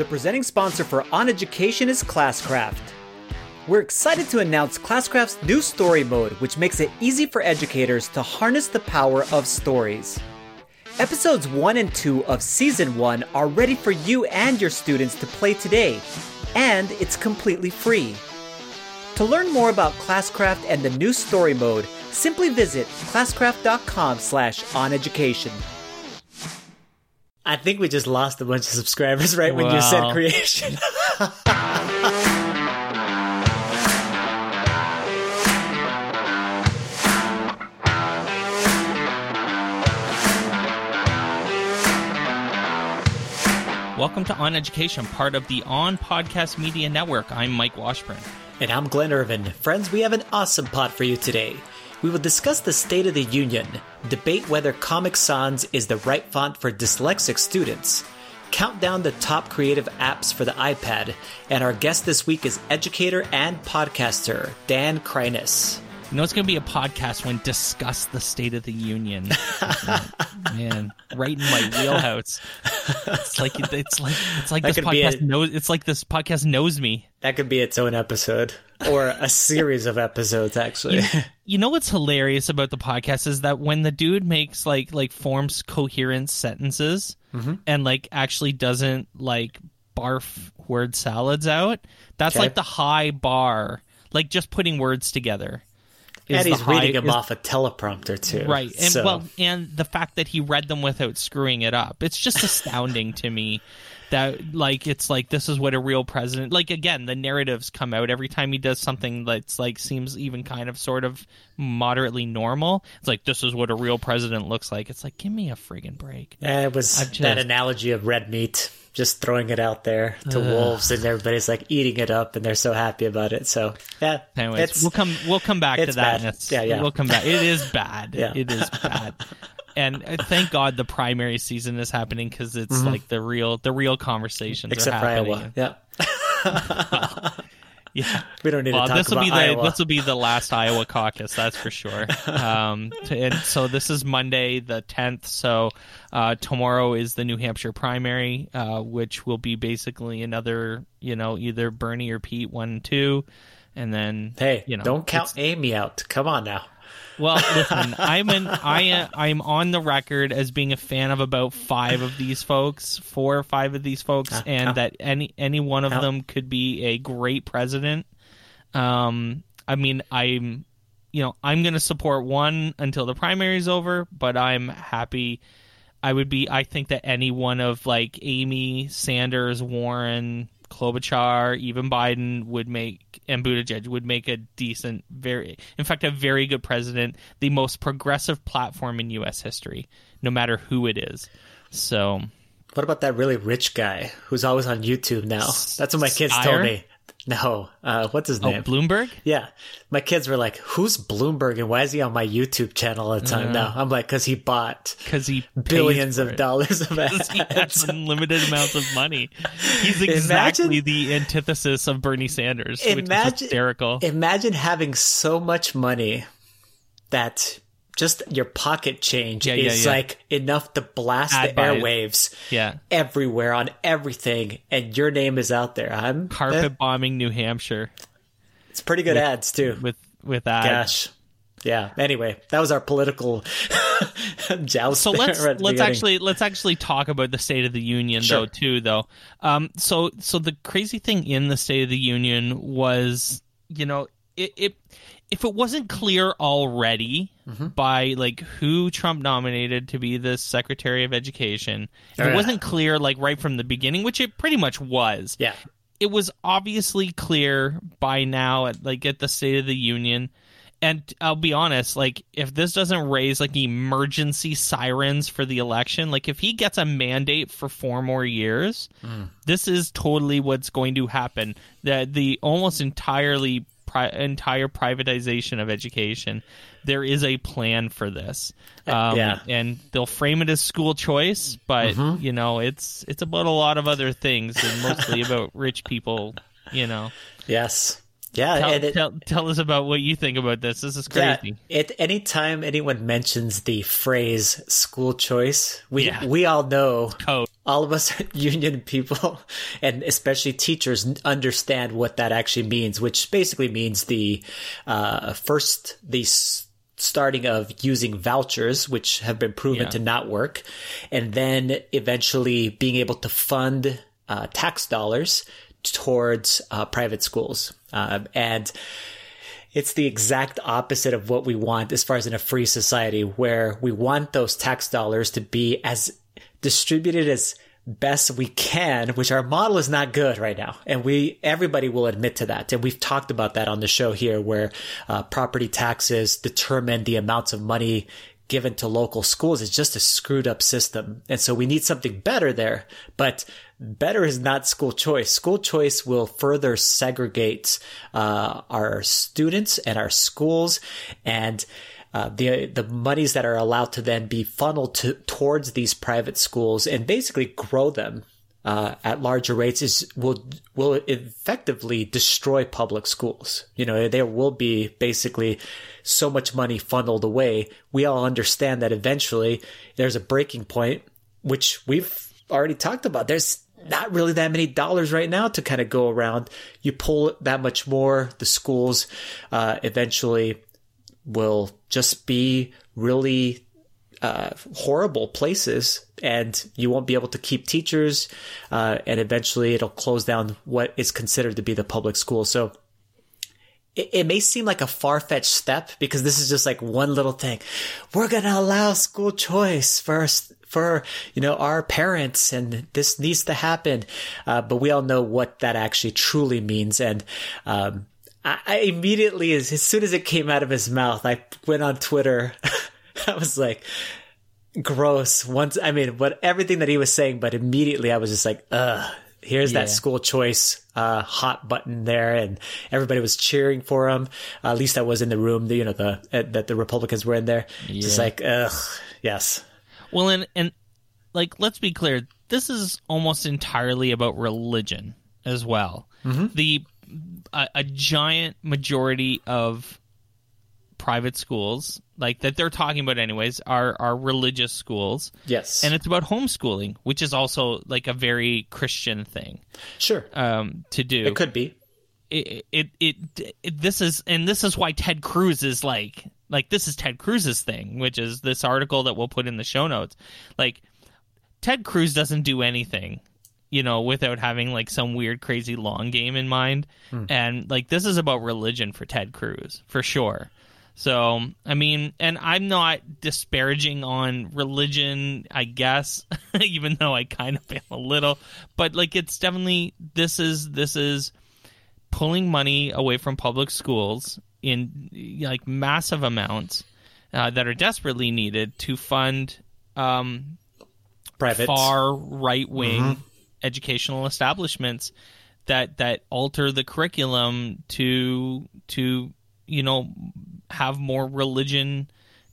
The presenting sponsor for On Education is Classcraft. We're excited to announce Classcraft's new story mode, which makes it easy for educators to harness the power of stories. Episodes 1 and 2 of Season 1 are ready for you and your students to play today, and it's completely free. To learn more about Classcraft and the new story mode, simply visit classcraft.com slash oneducation. I think we just lost a bunch of subscribers right when you said creation. Welcome to On Education, part of the On Podcast Media Network. I'm Mike Washburn. And I'm Glenn Irvin. Friends, we have an awesome pod for you today. We will discuss the State of the Union, debate whether Comic Sans is the right font for dyslexic students, count down the top creative apps for the iPad, and our guest this week is educator and podcaster Dan Kreines. You know, it's going to be a podcast when discuss the State of the Union. Man, right in my wheelhouse. It's like it's like it's like That this podcast it. knows. It's like this podcast knows me. That could be its own episode, or a series of episodes, actually. You know what's hilarious about the podcast is that when the dude makes like like forms coherent sentences Mm-hmm. and like actually doesn't like barf word salads out, that's Okay. like the high bar. Like just putting words together. Is he's reading them is- off a teleprompter, too. Right. And So- well and the fact that he read them without screwing it up. It's just astounding to me that like it's like this is what a real president like again, the narratives come out every time he does something that's like seems even kind of sort of moderately normal. It's like this is what a real president looks like. It's like give me a friggin' break. Yeah, it was I've that analogy of red meat, just throwing it out there to wolves, and everybody's like eating it up, and they're so happy about it. So yeah, Anyways, we'll come we'll come back to that. Yeah, yeah. We'll come back. It is bad. Yeah. It is bad. And uh, thank God the primary season is happening because it's like the real the real conversations Mm-hmm. except are for. Iowa. Yeah, Yeah. we don't need Well, to talk this will about be the Iowa. this will be the last Iowa caucus, that's for sure. Um, to, and so this is Monday the tenth. So uh, tomorrow is the New Hampshire primary, uh, which will be basically another, you know, either Bernie or Pete one and two, and then hey, you know, don't count Amy out. Come on now. Well, listen, I'm an I uh, I'm on the record as being a fan of about five of these folks, four or five of these folks, and ah. that any any one of Ah. them could be a great president. Um, I mean, I'm, you know, I'm going to support one until the primary's over, but I'm happy. I would be. I think that any one of like Amy, Sanders, Warren, Klobuchar, even Biden would make and Buttigieg would make a decent, very, in fact, a very good president, the most progressive platform in U.S. history, no matter who it is. So, What about that really rich guy who's always on YouTube now? That's what my kids Steyer? told me. No, uh, what's his oh, name? Bloomberg. yeah, my kids were like, "Who's Bloomberg and why is he on my YouTube channel all the time now?" I'm like, "Cause he bought Because he billions of it. dollars of ads." unlimited amounts of money. He's exactly the antithesis of Bernie Sanders, which is hysterical. Imagine having so much money that just your pocket change Yeah, yeah, is yeah. like enough to blast Ad the airwaves yeah, everywhere on everything, and your name is out there. I'm carpet eh, bombing New Hampshire It's pretty good ads too. with with ads. Gosh. Yeah. Anyway, that was our political joust. so let's let's beginning. actually let's actually talk about the State of the Union Sure. though too though. Um, so so the crazy thing in the State of the Union was you know it, it if it wasn't clear already Mm-hmm. by like who Trump nominated to be the Secretary of Education, if Oh, yeah. it wasn't clear like right from the beginning, which it pretty much was, Yeah. it was obviously clear by now at like at the State of the Union. And I'll be honest, like if this doesn't raise like emergency sirens for the election, like if he gets a mandate for four more years, this is totally what's going to happen. That the almost entirely pri- entire privatization of education, there is a plan for this. Um, yeah. and they'll frame it as school choice, but you know it's it's about a lot of other things and mostly about rich people. You know, Yes. Yeah. tell, it, tell, tell us about what you think about this. This is yeah, crazy. it, anytime anyone mentions the phrase school choice, we Yeah. we all know Code. All of us union people and especially teachers understand what that actually means, which basically means the uh, first the starting of using vouchers, which have been proven yeah. to not work, and then eventually being able to fund uh, tax dollars towards uh, private schools. Um, and it's the exact opposite of what we want as far as in a free society, where we want those tax dollars to be as distributed as best we can, which our model is not good right now. And we, everybody will admit to that. And we've talked about that on the show here where uh, property taxes determine the amounts of money given to local schools. It's just a screwed up system. And so we need something better there. But better is not school choice. School choice will further segregate uh, our students and our schools and uh, the the monies that are allowed to then be funneled to, towards these private schools and basically grow them uh, at larger rates is will will effectively destroy public schools. You know, there will be basically so much money funneled away. We all understand that eventually there's a breaking point, which we've already talked about. There's not really that many dollars right now to kind of go around. You pull that much more, the schools uh, eventually will just be really uh, horrible places and you won't be able to keep teachers uh, and eventually it'll close down what is considered to be the public school. So it, it may seem like a far-fetched step because this is just like one little thing. We're going to allow school choice first for you know our parents and this needs to happen. Uh, but we all know what that actually truly means and um, I, I immediately, as, as soon as it came out of his mouth, I went on Twitter. I was like, gross. Once, I mean, what everything that he was saying, but immediately I was just like, ugh. Here's yeah. that school choice uh, hot button there, and everybody was cheering for him. Uh, at least I was in the room. The, you know the uh, that the Republicans were in there. Yeah. Just like, ugh, yes. Well, and and like, let's be clear. This is almost entirely about religion as well. Mm-hmm. The a, a giant majority of private schools like that they're talking about anyways are are religious schools. Yes. And it's about homeschooling which is also like a very christian thing sure. um to do. It could be. It, it it, it this is and this is why ted cruz is like like this is ted cruz's thing which is this article that we'll put in the show notes. Like ted cruz doesn't do anything you know, without having like some weird, crazy long game in mind. Hmm. And like this is about religion for Ted Cruz for sure. So, I mean, and I'm not disparaging on religion, I guess, even though I kind of am a little, but like it's definitely this is this is pulling money away from public schools in like massive amounts uh, that are desperately needed to fund um, private far right wing mm-hmm educational establishments that that alter the curriculum to to you know have more religion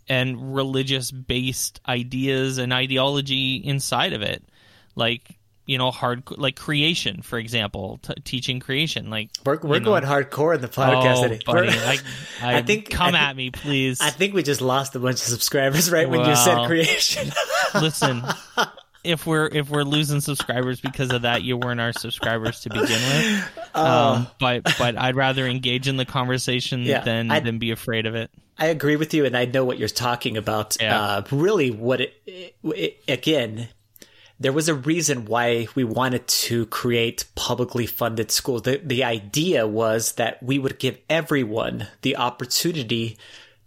and religious based ideas and ideology inside of it. Like you know hard like creation for example t- teaching creation like we're, we're going know. hardcore in the podcast oh, buddy, I, I, I, think come I at me please. I think we just lost a bunch of subscribers right well, when you said creation. listen if we're if we're losing subscribers because of that, you weren't our subscribers to begin with. Uh, um, but but I'd rather engage in the conversation yeah, than I'd, than be afraid of it. I agree with you, and I know what you're talking about. Yeah. Uh, really, what it, it, it, again? There was a reason why we wanted to create publicly funded schools. The, the idea was that we would give everyone the opportunity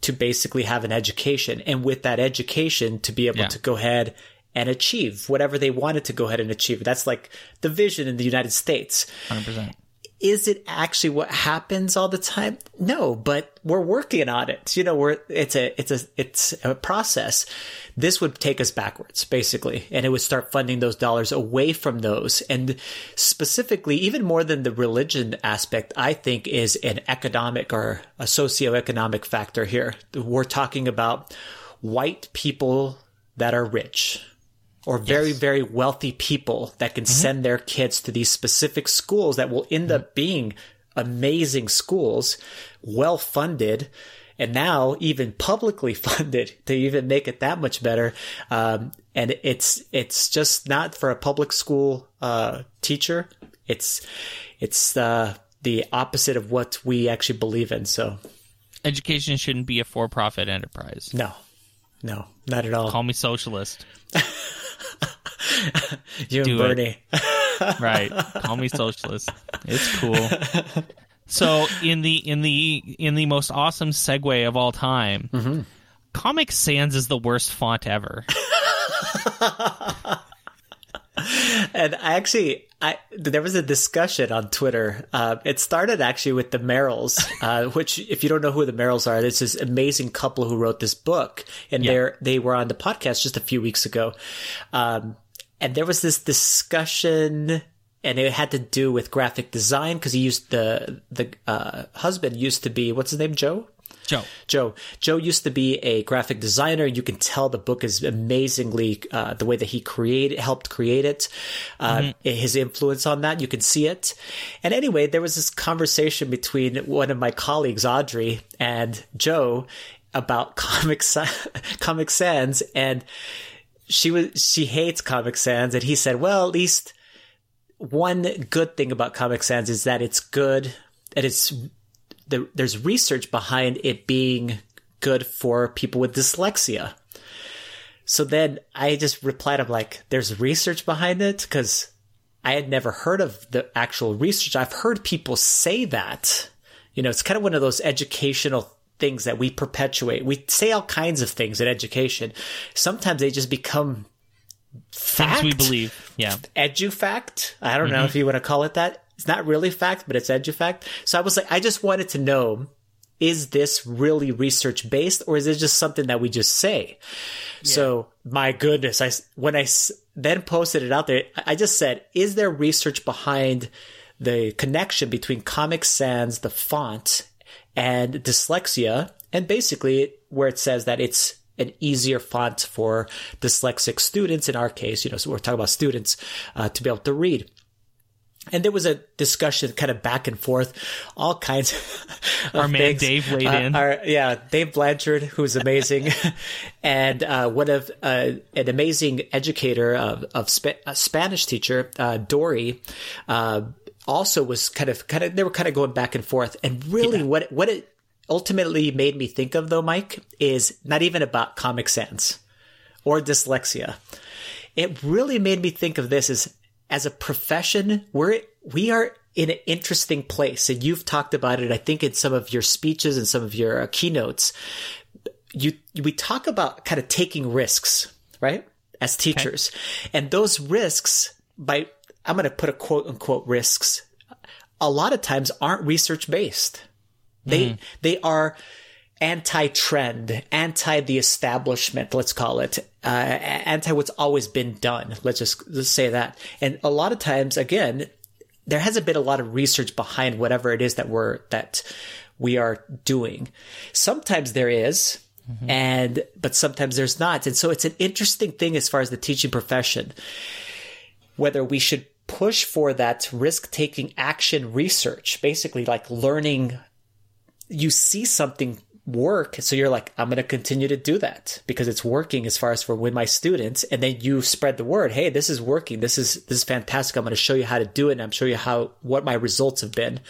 to basically have an education. And with that education, to be able yeah. to go ahead and achieve whatever they wanted to go ahead and achieve. That's like the vision in the United States. 100%. Is it actually what happens all the time? No, but we're working on it. You know, we're, it's a, it's a, it's a process. This would take us backwards, basically, and it would start funding those dollars away from those. And specifically, even more than the religion aspect, I think is an economic or a socioeconomic factor here. We're talking about white people that are rich or very, yes. very wealthy people that can mm-hmm. send their kids to these specific schools that will end mm-hmm. up being amazing schools, well funded, and now even publicly funded to even make it that much better. Um, and it's it's just not for a public school uh, teacher. It's it's uh, the opposite of what we actually believe in. So education shouldn't be a for-profit enterprise. no, no, not at all. Call me socialist. you do and it. Bernie. right call me socialist it's cool so in the in the in the most awesome segue of all time comic sans is the worst font ever And I actually, I there was a discussion on Twitter. Uh, it started actually with the Merrills, uh, which, if you don't know who the Merrills are, it's this amazing couple who wrote this book, and Yeah. they're they were on the podcast just a few weeks ago, um, and there was this discussion. And it had to do with graphic design because he used the the uh, husband used to be what's his name Joe joe Joe. Joe used to be a graphic designer. You can tell the book is amazingly uh, the way that he created, helped create it. Uh, His influence on that, you can see it. And anyway, there was this conversation between one of my colleagues, Audrey, and Joe about Comic Comic Sans, and she was she hates Comic Sans, and he said, "Well, at least." One good thing about Comic Sans is that it's good, and it's the, there's research behind it being good for people with dyslexia. So then I just replied, I'm like, there's research behind it? Because I had never heard of the actual research. I've heard people say that. You know, it's kind of one of those educational things that we perpetuate. We say all kinds of things in education. Sometimes they just become fact. things we believe yeah edufact. I don't know mm-hmm. if you want to call it that. It's not really fact, but it's edufact. So I was like, I just wanted to know, is this really research based or is it just something that we just say? So my goodness, I, when I then posted it out there, I just said, is there research behind the connection between Comic Sans, the font, and dyslexia? And basically where it says that it's an easier font for dyslexic students in our case, you know, so we're talking about students, uh, to be able to read. And there was a discussion kind of back and forth, all kinds of Our man things. Dave weighed Uh, in. our- yeah, Dave Blanchard, who's amazing, and uh, one of uh, an amazing educator of, of a Spanish teacher, uh, Dory, uh, also was kind of kind of they were kind of going back and forth. And really, what what it ultimately made me think of, though, Mike, is not even about Comic Sans or dyslexia. It really made me think of this as as a profession, we're we are in an interesting place, and you've talked about it. I think in some of your speeches and some of your uh, keynotes, you we talk about kind of taking risks, right? As teachers, and those risks by I'm going to put a quote unquote risks. A lot of times aren't research based. They they are anti-trend, anti the establishment, let's call it, uh, anti what's always been done. Let's just let's say that. And a lot of times, again, there hasn't been a lot of research behind whatever it is that we're that we are doing. Sometimes there is, and but sometimes there's not. And so it's an interesting thing as far as the teaching profession, whether we should push for that risk taking action research, basically like learning you see something work so you're like i'm going to continue to do that because it's working as far as for with my students and then you spread the word hey this is working. This is this is fantastic. I'm going to show you how to do it and i'm show you how what my results have been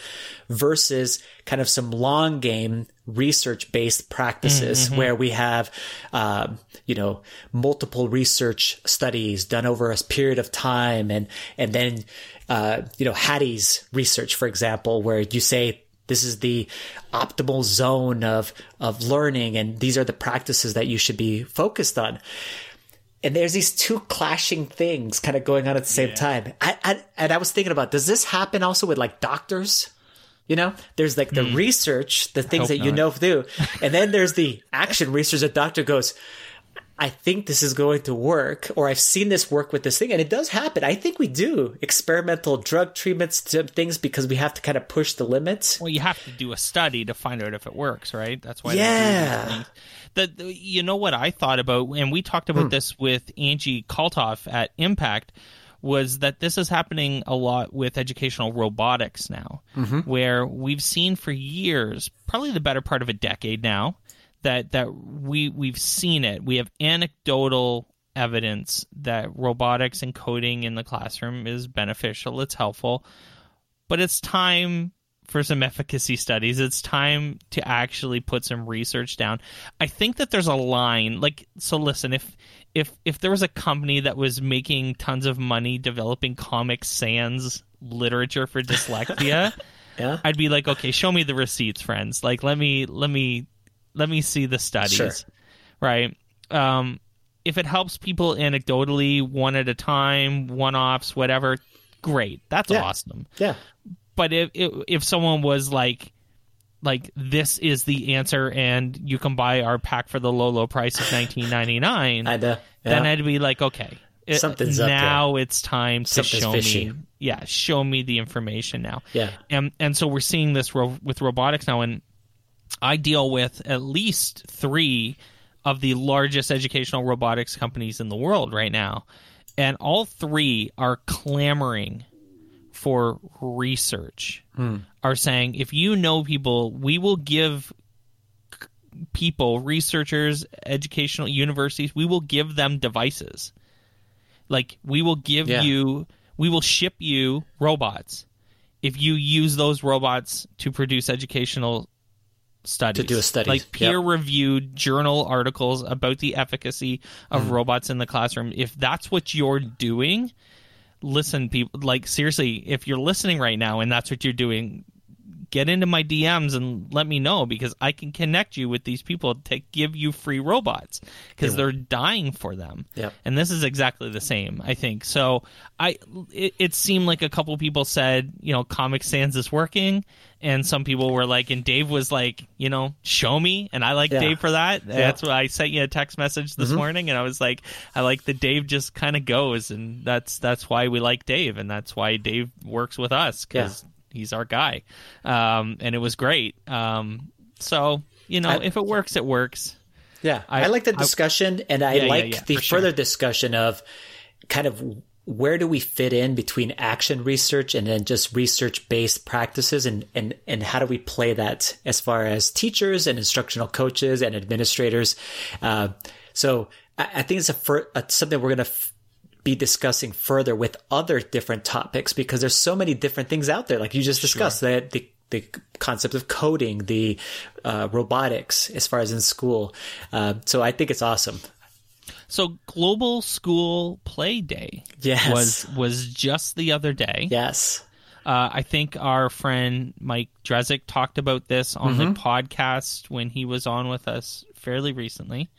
versus kind of some long game research based practices where we have um, you know multiple research studies done over a period of time and and then uh, you know hattie's research for example where you say this is the optimal zone of of learning and these are the practices that you should be focused on. And there's these two clashing things kind of going on at the same time. I, I and i was thinking about does this happen also with like doctors you know there's like the research the things that you not. know do and then there's the action research that doctor goes I think this is going to work, or I've seen this work with this thing, and it does happen. I think we do experimental drug treatments to things because we have to kind of push the limits. Well, you have to do a study to find out if it works, right? That's why. Yeah. The, the you know what I thought about, and we talked Hmm. about this with Angie Kalthoff at Impact, was that this is happening a lot with educational robotics now, mm-hmm. where we've seen for years, probably the better part of a decade now, that that we we've seen it. We have anecdotal evidence that robotics and coding in the classroom is beneficial. It's helpful, but it's time for some efficacy studies. It's time to actually put some research down. I think that there's a line like so listen, if if if there was a company that was making tons of money developing Comic Sans literature for dyslexia, Yeah. I'd be like, okay, show me the receipts, friends. Like, let me let me let me see the studies, Sure. right? Um, if it helps people anecdotally, one at a time, one offs, whatever, great. That's Yeah. awesome. Yeah. But if, if if someone was like, like this is the answer, and you can buy our pack for the low low price of nineteen ninety nine, I know. then Yeah. I'd be like, okay, it- Something's up there. now it's time to Something's show fishy. me, yeah, show me the information now. Yeah. and and so we're seeing this ro- with robotics now, and I deal with at least three of the largest educational robotics companies in the world right now, and all three are clamoring for research. Are saying if you know people, we will give people, researchers, educational universities, we will give them devices. Like we will give Yeah. you, we will ship you robots if you use those robots to produce educational studies To do a study. like Yep. peer reviewed journal articles about the efficacy of Mm. robots in the classroom if that's what you're doing listen people like seriously if you're listening right now and that's what you're doing get into my DMs and let me know because I can connect you with these people to give you free robots because they're dying for them. Yep. And this is exactly the same, I think. So I, it, it seemed like a couple people said, you know, Comic Sans is working, and some people were like, and Dave was like, you know, show me, and I like Yeah. Dave for that. Yeah. That's why I sent you a text message this mm-hmm. morning, and I was like, I like that Dave just kind of goes, and that's that's why we like Dave, and that's why Dave works with us because he's our guy, um, and it was great. Um, so you know, I- if it works, it works. Yeah, I- I, like the I- discussion, and I Yeah, yeah, like yeah, the for sure. further discussion of kind of where do we fit in between action research and then just research based practices, and and and how do we play that as far as teachers and instructional coaches and administrators. Uh, so I, I think it's a, fir- uh something we're gonna. F- be discussing further with other different topics because there's so many different things out there like you just discussed the, the the concept of coding the uh, robotics as far as in school uh, so i think it's awesome So Global School Play Day Yes. was was just the other day. yes Uh, I think our friend Mike Drezick talked about this on Mm-hmm. the podcast when he was on with us fairly recently,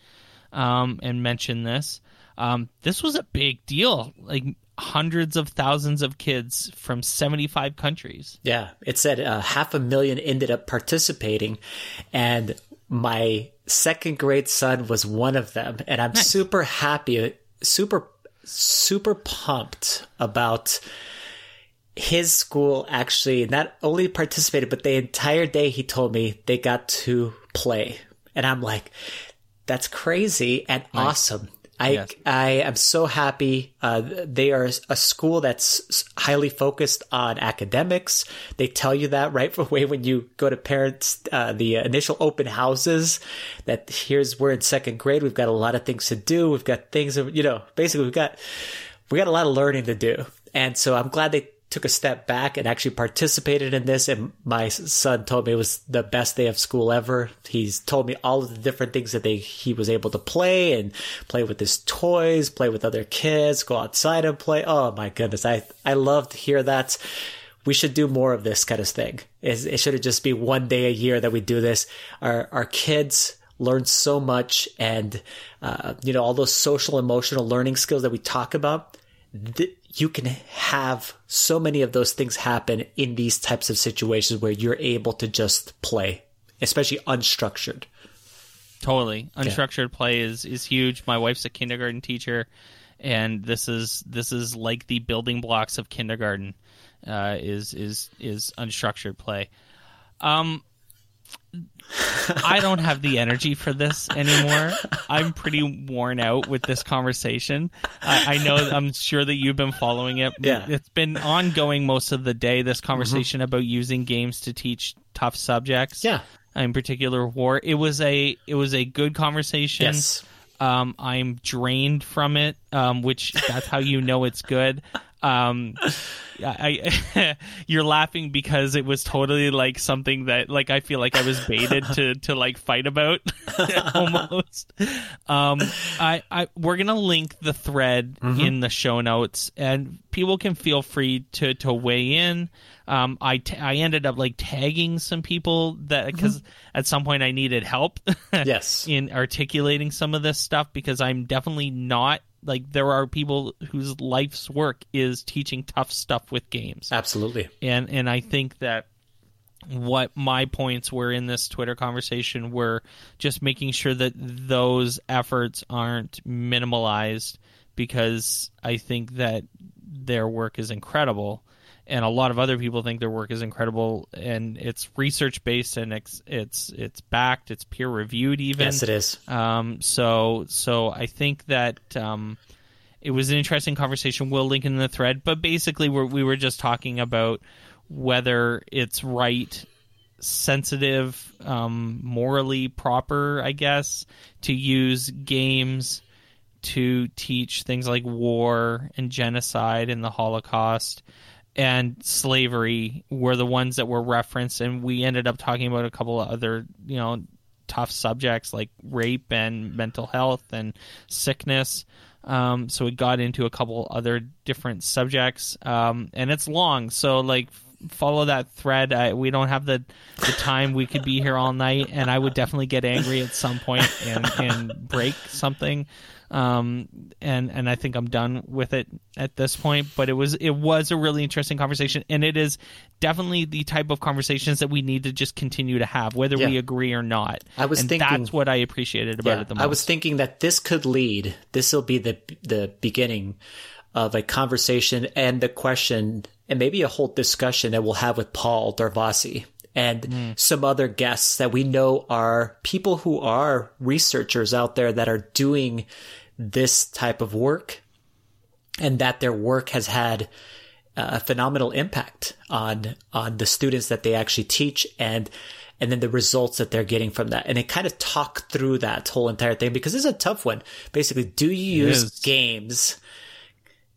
um, and mentioned this. Um, this was a big deal. Like hundreds of thousands of kids from seventy five countries. yeah it said uh, half a million ended up participating and my second grade son was one of them and i'm super happy super super pumped about his school actually not only participated, but the entire day he told me they got to play. And I'm like, that's crazy and awesome. I, Yes. I am so happy. Uh, they are a school that's highly focused on academics. They tell you that right away when you go to parents, uh, the initial open houses that here's, we're in second grade. We've got a lot of things to do. We've got things, you know, basically we've got, we got a lot of learning to do. And so I'm glad they took a step back and actually participated in this. And my son told me it was the best day of school ever. He's told me all of the different things that they, he was able to play and play with his toys, play with other kids, go outside and play. Oh my goodness. I, I love to hear that. We should do more of this kind of thing. It, it should just be one day a year that we do this. Our, our kids, learn so much and uh, you know all those social emotional learning skills that we talk about th- you can have so many of those things happen in these types of situations where you're able to just play especially unstructured Totally. Unstructured play is is huge. My wife's a kindergarten teacher and this is this is like the building blocks of kindergarten uh, is is is unstructured play. Um I don't have the energy for this anymore. I'm pretty worn out with this conversation. I, I know, I'm sure that you've been following it. Yeah. It's been ongoing most of the day, this conversation mm-hmm. about using games to teach tough subjects. Yeah. In particular, war. It was a it was a good conversation. Yes. Um, I'm drained from it, um, which that's how you know it's good. Um, I, you're laughing because it was totally like something that like I feel like I was baited to to like fight about almost. Um, I, I we're gonna link the thread mm-hmm. in the show notes, and people can feel free to to weigh in. Um, I, t- I ended up like tagging some people that because mm-hmm. at some point I needed help. yes, in articulating some of this stuff because I'm definitely not like there are people whose life's work is teaching tough stuff with games. Absolutely. And and I think that what my points were in this Twitter conversation were just making sure that those efforts aren't minimalized because I think that their work is incredible and a lot of other people think their work is incredible and it's research based and it's it's it's backed it's peer reviewed even. Yes it is. Um, so so i think that um, it was an interesting conversation. We'll link in the thread but basically we're, we were just talking about whether it's right sensitive um, morally proper i guess to use games to teach things like war and genocide and the holocaust and slavery were the ones that were referenced, and we ended up talking about a couple of other, you know, tough subjects like rape and mental health and sickness. Um, so we got into a couple other different subjects, um, and it's long. So like follow that thread. I, we don't have the the time. We could be here all night, and I would definitely get angry at some point and and break something um, and and I think I'm done with it at this point. But it was it was a really interesting conversation, and it is definitely the type of conversations that we need to just continue to have, whether yeah. we agree or not. I was and thinking that's what I appreciated about yeah, it the most. I was thinking that this could lead. This will be the the beginning of a conversation and the question and maybe a whole discussion that we'll have with Paul Darvasi and mm. some other guests that we know are people who are researchers out there that are doing this type of work and that their work has had a phenomenal impact on on the students that they actually teach and and then the results that they're getting from that. And it kind of talk through that whole entire thing because it's a tough one. Basically, do you use games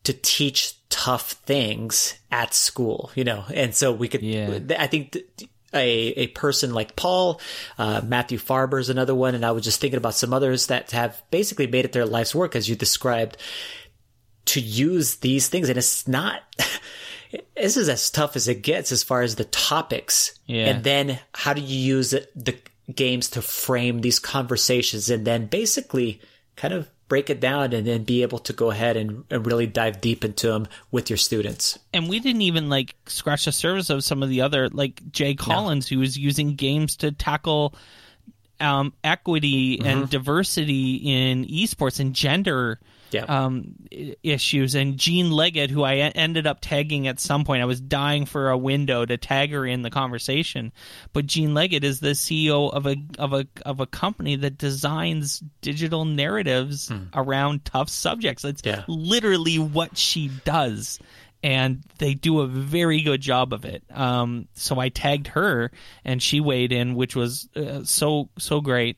to teach tough things at school? You know, and so we could. Yeah. I think. Th- a, a person like Paul, uh, Matthew Farber is another one. And I was just thinking about some others that have basically made it their life's work, as you described, to use these things. And it's not, this is as tough as it gets as far as the topics. Yeah. And then how do you use the games to frame these conversations and then basically kind of break it down and then be able to go ahead and, and really dive deep into them with your students. And we didn't even like scratch the surface of some of the other like Jay Collins no. who was using games to tackle um, equity mm-hmm. and diversity in esports and gender yeah. um, issues. And Jean Leggett, who I ended up tagging at some point, I was dying for a window to tag her in the conversation. But Jean Leggett is the CEO of a of a of a company that designs digital narratives hmm. around tough subjects. It's yeah. literally what she does and they do a very good job of it. Um, so I tagged her, and she weighed in, which was uh, so so great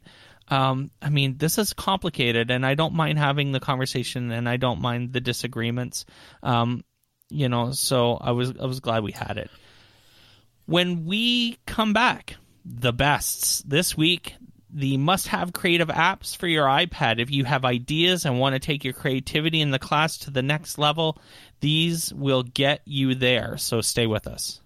um, I mean, this is complicated, and I don't mind having the conversation, and I don't mind the disagreements. Um, you know, so I was I was glad we had it. When we come back, the bests this week. The must have creative apps for your iPad. If you have ideas and want to take your creativity in the class to the next level, these will get you there. So stay with us.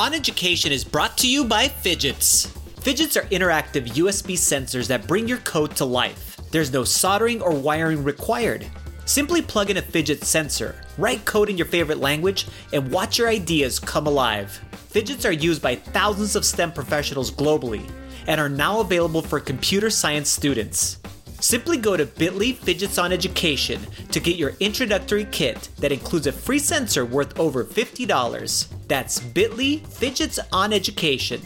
On Education is brought to you by Phidgets. Phidgets are interactive USB sensors that bring your code to life. There's no soldering or wiring required. Simply plug in a Phidget sensor, write code in your favorite language, and watch your ideas come alive. Phidgets are used by thousands of STEM professionals globally and are now available for computer science students. Simply go to bit.ly Phidgets on Education to get your introductory kit that includes a free sensor worth over $50. That's bit.ly Phidgets on Education.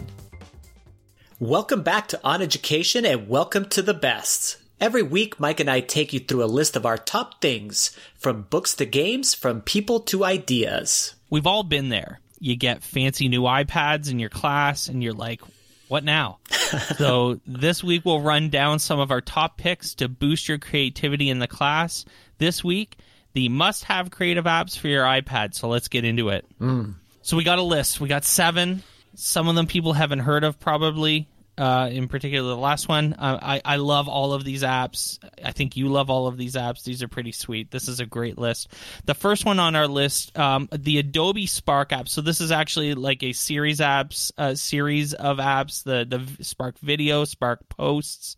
Welcome back to On Education and welcome to the best. Every week, Mike and I take you through a list of our top things from books to games, from people to ideas. We've all been there. You get fancy new iPads in your class, and you're like, what now? so, this week we'll run down some of our top picks to boost your creativity in the class. This week, the must have creative apps for your iPad. So, let's get into it. Mm. So, we got a list. We got seven some of them people haven't heard of, probably. Uh, in particular, the last one. Uh, I I love all of these apps. I think you love all of these apps. These are pretty sweet. This is a great list. The first one on our list, um, the Adobe Spark app. So this is actually like a series apps, a series of apps. The the Spark Video, Spark Posts,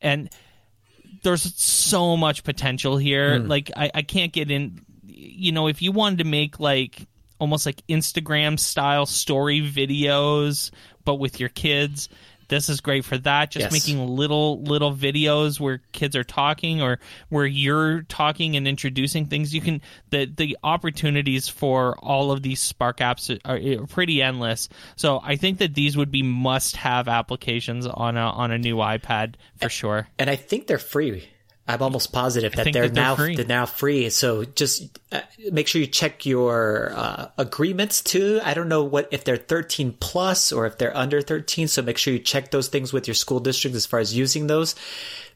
and there's so much potential here. Mm. Like I I can't get in. You know, if you wanted to make like almost like Instagram style story videos, but with your kids. This is great for that. Just yes. making little little videos where kids are talking or where you're talking and introducing things. You can the the opportunities for all of these Spark apps are, are pretty endless. So I think that these would be must have applications on a on a new iPad for sure. And I think they're free. I'm almost positive that they're, that they're, now free. they're now free. So just uh, make sure you check your uh, agreements too. I don't know what if they're 13 plus or if they're under 13. So make sure you check those things with your school district as far as using those.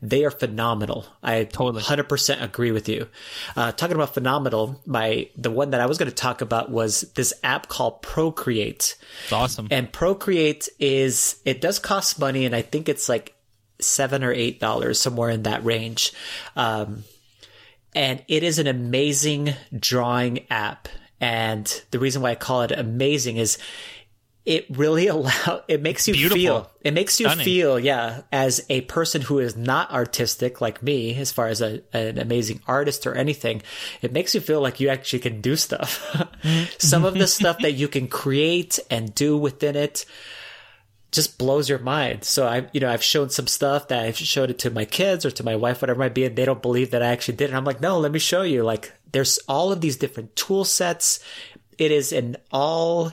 They are phenomenal. I totally 100% agree with you. Uh, talking about phenomenal, my the one that I was going to talk about was this app called Procreate. It's awesome. And Procreate is it does cost money, and I think it's like seven or eight dollars, somewhere in that range. Um, and it is an amazing drawing app. And the reason why I call it amazing is it really allow it makes you Beautiful. feel it makes you Stunning. feel yeah as a person who is not artistic like me as far as a, an amazing artist or anything it makes you feel like you actually can do stuff some of the stuff that you can create and do within it just blows your mind. So I, you know, I've shown some stuff that I've showed it to my kids or to my wife, whatever it might be, and they don't believe that I actually did it. I'm like, no, let me show you. Like, there's all of these different tool sets. It is an all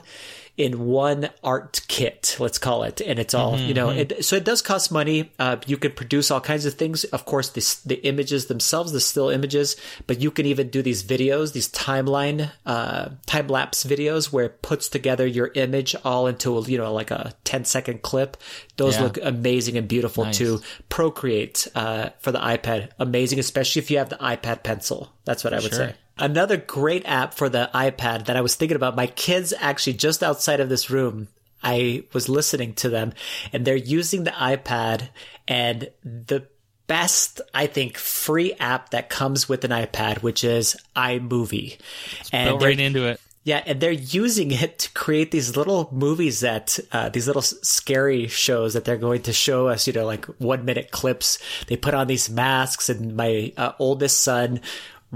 in one art kit, let's call it. And it's all, mm-hmm, you know, mm-hmm. it, so it does cost money. Uh, you can produce all kinds of things. Of course, this, the images themselves, the still images, but you can even do these videos, these timeline, uh, time lapse videos where it puts together your image all into, a, you know, like a 10 second clip. Those yeah. look amazing and beautiful nice. to Procreate, uh, for the iPad. Amazing, especially if you have the iPad pencil. That's what I would sure. say. Another great app for the iPad that I was thinking about. My kids actually just outside of this room. I was listening to them and they're using the iPad and the best, I think, free app that comes with an iPad, which is iMovie. Let's and right into it. Yeah, and they're using it to create these little movies that, uh, these little scary shows that they're going to show us, you know, like one minute clips. They put on these masks, and my uh, oldest son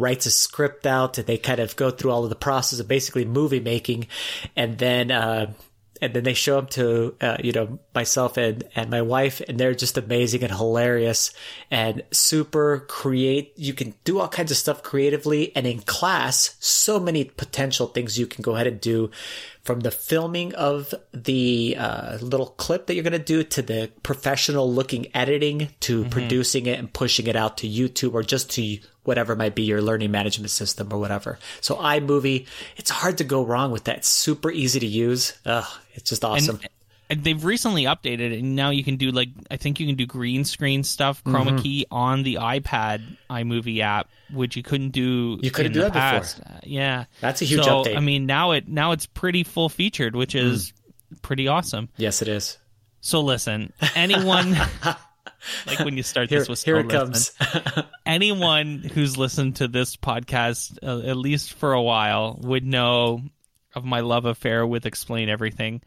writes a script out and they kind of go through all of the process of basically movie making. And then uh, and then they show them to uh, you know myself and and my wife and they're just amazing and hilarious and super create you can do all kinds of stuff creatively. And in class so many potential things you can go ahead and do from the filming of the uh, little clip that you're going to do to the professional looking editing to mm-hmm. producing it and pushing it out to YouTube or just to whatever might be your learning management system or whatever. So iMovie, it's hard to go wrong with that. It's super easy to use. Ugh, it's just awesome. And, they've recently updated it, and now you can do like I think you can do green screen stuff, chroma mm-hmm. key on the iPad iMovie app, which you couldn't do. You couldn't do that past. before. Uh, yeah, that's a huge so, update. I mean, now it now it's pretty full featured, which is mm. pretty awesome. Yes, it is. So listen, anyone like when you start here, this with here it comes. anyone who's listened to this podcast uh, at least for a while would know of my love affair with Explain Everything.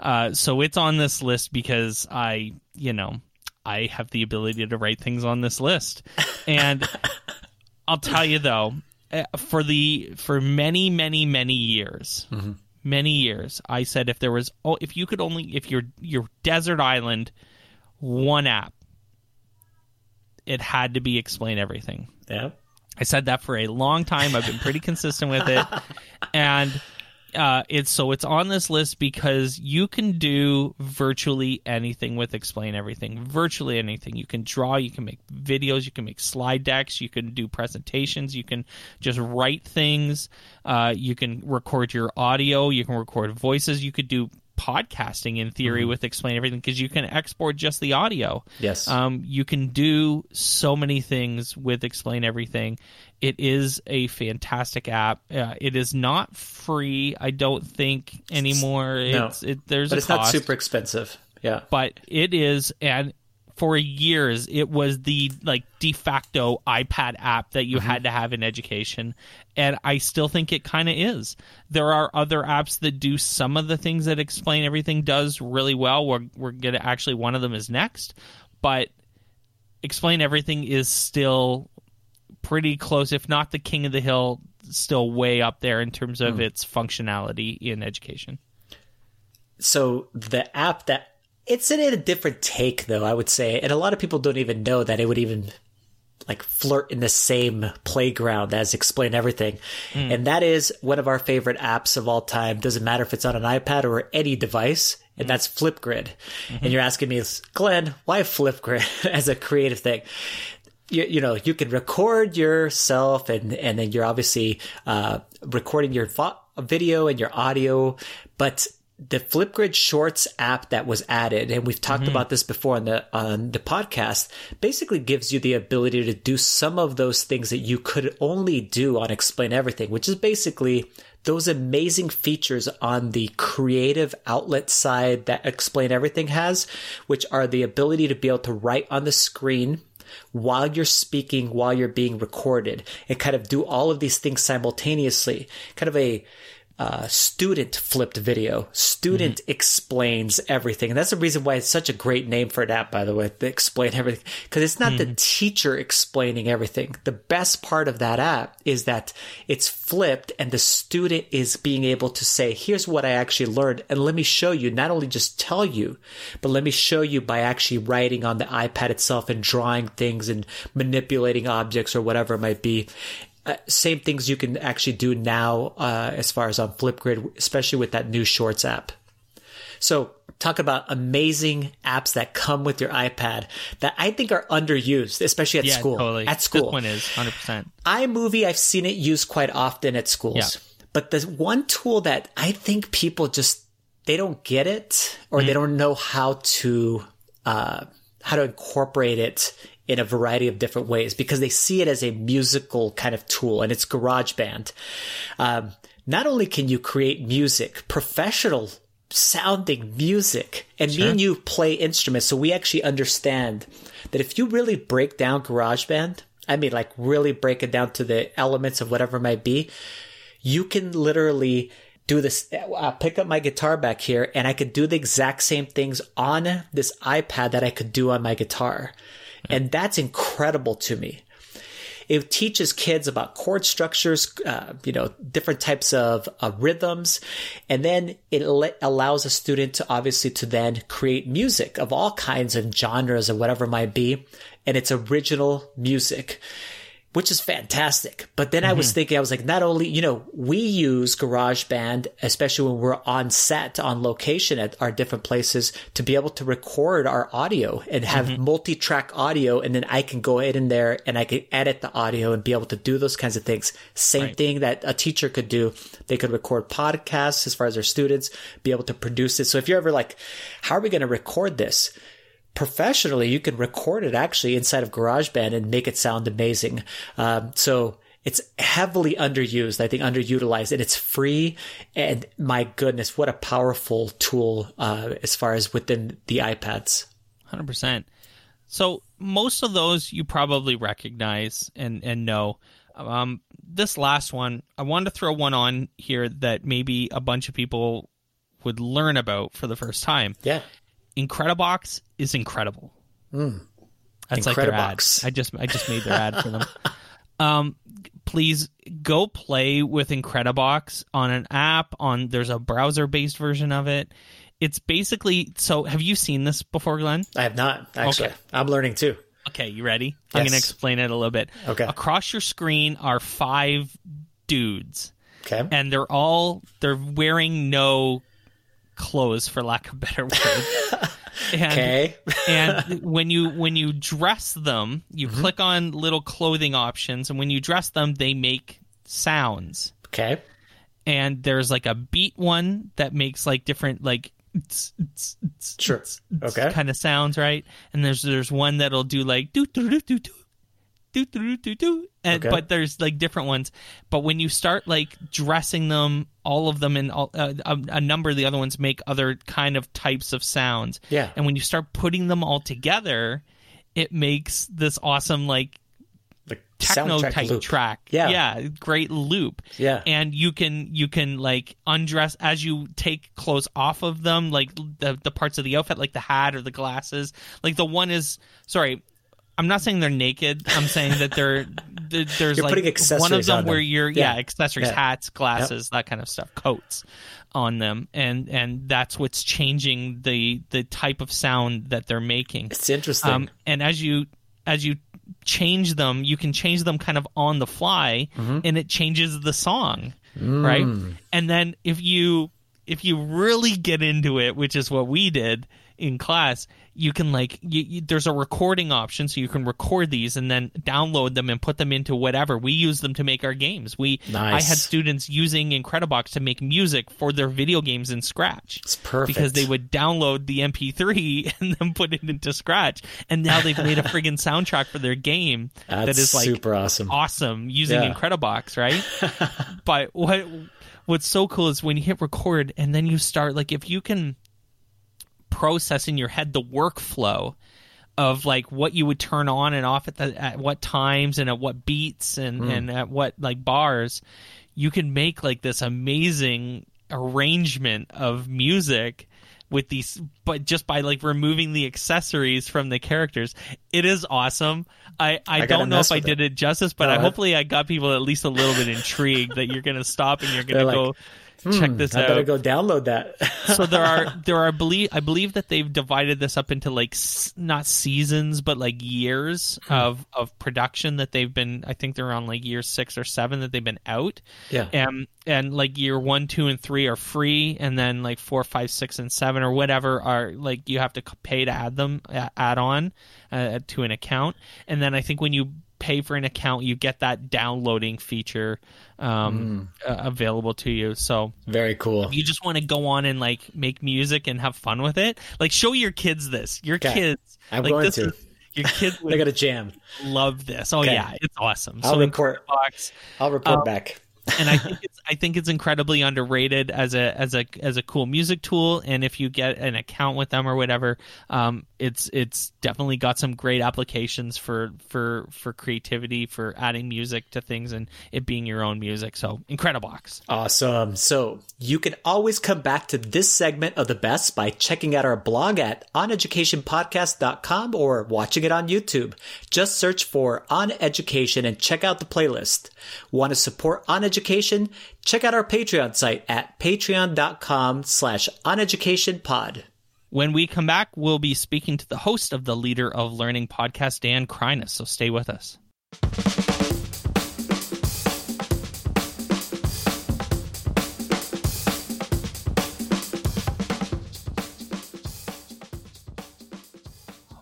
Uh, so it's on this list because I, you know, I have the ability to write things on this list, and I'll tell you though, uh, for the for many many many years. Mm-hmm. Many years, I said if there was, oh, if you could only, if your your desert island, one app, it had to be explain everything. Yeah. I said that for a long time. I've been pretty consistent with it. And uh, it's so it's on this list because you can do virtually anything with explain everything. Virtually anything. You can draw you can make videos you can make slide decks you can do presentations you can just write things uh, you can record your audio you can record voices you could do podcasting in theory with explain everything because you can export just the audio Yes. um, you can do so many things with explain everything it is a fantastic app uh, it is not free i don't think anymore No. it's it, there's but it's not super expensive. Yeah. but it is and for years it was the like de facto ipad app that you Mm-hmm. had to have in education. And i still think it kind of is. There are other apps that do some of the things that explain everything does really well. We're, we're gonna actually one of them is next. But explain everything is still pretty close if not the king of the hill still way up there in terms of its functionality in education. So the app that it's in a different take though i would say and a lot of people don't even know that it would even like flirt in the same playground as explain everything. Hmm. And that is one of our favorite apps of all time. Doesn't matter if it's on an ipad or any device and hmm. that's flipgrid. Mm-hmm. And you're asking me glenn why flipgrid as a creative thing? You, you know you can record yourself and and then you're obviously uh, recording your vo- video and your audio but the flipgrid shorts app that was added and we've talked mm-hmm. about this before on the on the podcast basically gives you the ability to do some of those things that you could only do on explain everything which is basically those amazing features on the creative outlet side that explain everything has which are the ability to be able to write on the screen while you're speaking, while you're being recorded, and kind of do all of these things simultaneously. Kind of a uh, student flipped video. Student explains everything. And that's the reason why it's such a great name for an app, by the way, to explain everything. Because it's not the teacher explaining everything. The best part of that app is that it's flipped and the student is being able to say, here's what I actually learned. And let me show you, not only just tell you, but let me show you by actually writing on the iPad itself and drawing things and manipulating objects or whatever it might be. Uh, same things you can actually do now uh, as far as on Flipgrid, especially with that new Shorts app. So talk about amazing apps that come with your iPad that I think are underused, especially at yeah school. totally At school, this one is 100% iMovie, I've seen it used quite often at schools. Yeah. But the one tool that I think people just they don't get it or they don't know how to uh, how to incorporate it in a variety of different ways because they see it as a musical kind of tool and it's GarageBand. Um, not only can you create music, professional sounding music, and me and you play instruments, so we actually understand that if you really break down GarageBand, I mean, like really break it down to the elements of whatever it might be, you can literally do this, uh, pick up my guitar back here, and I could do the exact same things on this iPad that I could do on my guitar. And that's incredible to me. It teaches kids about chord structures, uh, you know, different types of uh, rhythms, and then it le- allows a student to obviously to then create music of all kinds of genres or whatever it might be, and it's original music which is fantastic. But then I was mm-hmm. thinking, I was like, not only, you know, we use GarageBand, especially when we're on set, on location at our different places to be able to record our audio and have mm-hmm. multi-track audio. And then I can go in there and I can edit the audio and be able to do those kinds of things. Same Right. thing that a teacher could do. They could record podcasts as far as their students, be able to produce it. So if you're ever like, how are we going to record this? Professionally, you can record it actually inside of GarageBand and make it sound amazing. Um, so it's heavily underused, I think underutilized, and it's free. And my goodness, what a powerful tool uh, as far as within the iPads. Hundred percent. So most of those you probably recognize and and know. Um, this last one, I wanted to throw one on here that maybe a bunch of people would learn about for the first time. Yeah. Incredibox is incredible. That's like their ad. I just I just made their ad for them. Um, please go play with Incredibox on an app. On there's a browser based version of it. It's basically so. Have you seen this before, Glenn? I have not actually. Okay. I'm learning too. Okay, you ready? I'm going to explain it a little bit. Okay. Across your screen are five dudes. Okay. And they're all they're wearing no clothes for lack of a better word. and, Okay. and when you when you dress them, you Mm-hmm. click on little clothing options and when you dress them, they make sounds. Okay. And there's like a beat one that makes like different like Sure. Okay. kind of sounds, right? And there's there's one that'll do like do do do do do do do do do and Okay. but there's like different ones. But when you start like dressing them, all of them and all, uh, a, a number of the other ones make other kind of types of sounds. Yeah. And when you start putting them all together, it makes this awesome like The techno type loop. track. Yeah. Yeah, great loop. Yeah. And you can you can like undress as you take clothes off of them, like the the parts of the outfit, like the hat or the glasses. Like the one is sorry, I'm not saying they're naked. I'm saying that they're there's You're like one of them on where them. you're Yeah. yeah, accessories, Yeah. hats, glasses, that kind of stuff, coats on them, and and that's what's changing the the type of sound that they're making. It's interesting. Um, and as you as you change them, you can change them kind of on the fly, Mm-hmm. and it changes the song, Mm. right? And then if you if you really get into it, which is what we did in class, you can like you, you, there's a recording option, so you can record these and then download them and put them into whatever. We use them to make our games. We I had students using Incredibox to make music for their video games in Scratch it's perfect. because they would download the MP3 and then put it into Scratch, and now they've made a friggin' soundtrack for their game That's that is like super awesome. awesome using Yeah. Incredibox, right? but what what's so cool is when you hit record and then you start like if you can process in your head the workflow of like what you would turn on and off at the at what times and at what beats and Hmm. and at what like bars you can make like this amazing arrangement of music with these but just by like removing the accessories from the characters. It is awesome. I i, I don't know if i did it justice but No, I- hopefully i got people at least a little bit intrigued that you're gonna stop and you're gonna go like, check Hmm, this I out better go download that. so there are there are believe I believe that they've divided this up into like s- not seasons but like years Hmm. of of production that they've been I think they're on like year 6 or 7 that they've been out. yeah. And and like year 1, 2 and 3 are free and then like four, five, six, and 7 or whatever are like you have to pay to add them add on uh, to an account. And then I think when you pay for an account you get that downloading feature um, Hmm. uh, available to you. So Very cool. you just want to go on and like make music and have fun with it like show your kids this your Okay. kids I'm like going this to. is your kids They got a jam. love this oh Okay. yeah it's awesome I'll so report. box I'll report Um, back. and i think it's i think it's incredibly underrated as a as a as a cool music tool and if you get an account with them or whatever um it's it's definitely got some great applications for for for creativity for adding music to things and it being your own music so incredibox Awesome. So you can always come back to this segment of the best by checking out our blog at oneducationpodcast.com or watching it on YouTube. Just search for On Education and check out the playlist. Want to support On Education? Check out our Patreon site at patreon.com slash oneducationpod. When we come back, we'll be speaking to the host of the Leader of Learning podcast, Dan Kreiness. So stay with us.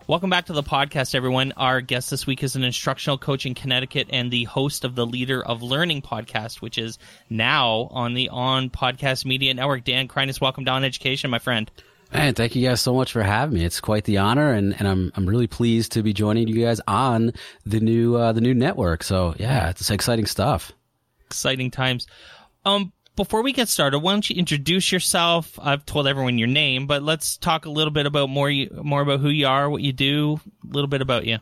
Welcome back to the podcast, everyone. Our guest this week is an instructional coach in Connecticut and the host of the Leader of Learning podcast, which is now on the On Podcast Media Network. Dan Kreiness, welcome to On Education, my friend. Man, thank you guys so much for having me. It's quite the honor, and, and I'm I'm really pleased to be joining you guys on the new uh, the new network. So yeah, it's exciting stuff. exciting times. Um, before we get started, why don't you introduce yourself? I've told everyone your name, but let's talk a little bit about more more about who you are, what you do, a little bit about you.